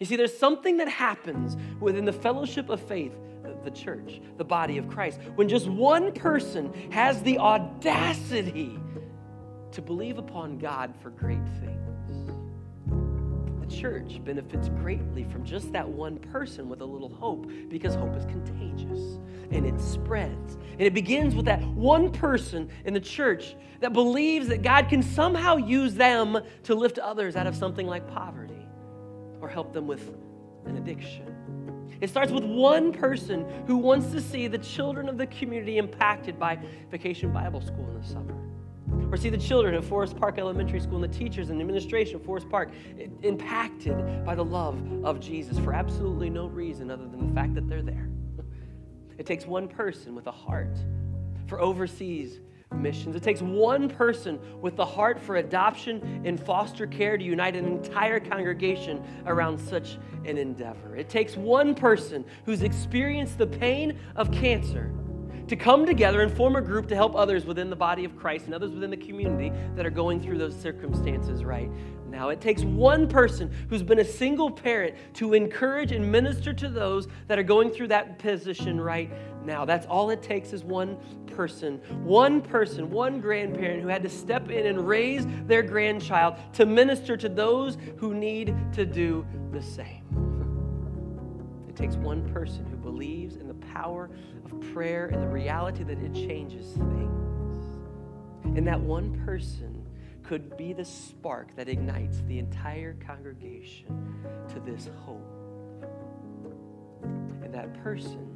You see, there's something that happens within the fellowship of faith, the church, the body of Christ, when just one person has the audacity to believe upon God for great things The church benefits greatly from just that one person with a little hope because hope is contagious and it spreads. And it begins with that one person in the church that believes that God can somehow use them to lift others out of something like poverty or help them with an addiction. It starts with one person who wants to see the children of the community impacted by Vacation Bible School in the summer or see the children at Forest Park Elementary School and the teachers and administration of Forest Park impacted by the love of Jesus for absolutely no reason other than the fact that they're there. It takes one person with a heart for overseas missions. It takes one person with the heart for adoption and foster care to unite an entire congregation around such an endeavor. It takes one person who's experienced the pain of cancer to come together and form a group to help others within the body of Christ and others within the community that are going through those circumstances right now. It takes one person who's been a single parent to encourage and minister to those that are going through that position right now. That's all it takes is one person, one person, one grandparent who had to step in and raise their grandchild to minister to those who need to do the same. Takes one person who believes in the power of prayer and the reality that it changes things. And that one person could be the spark that ignites the entire congregation to this hope. And that person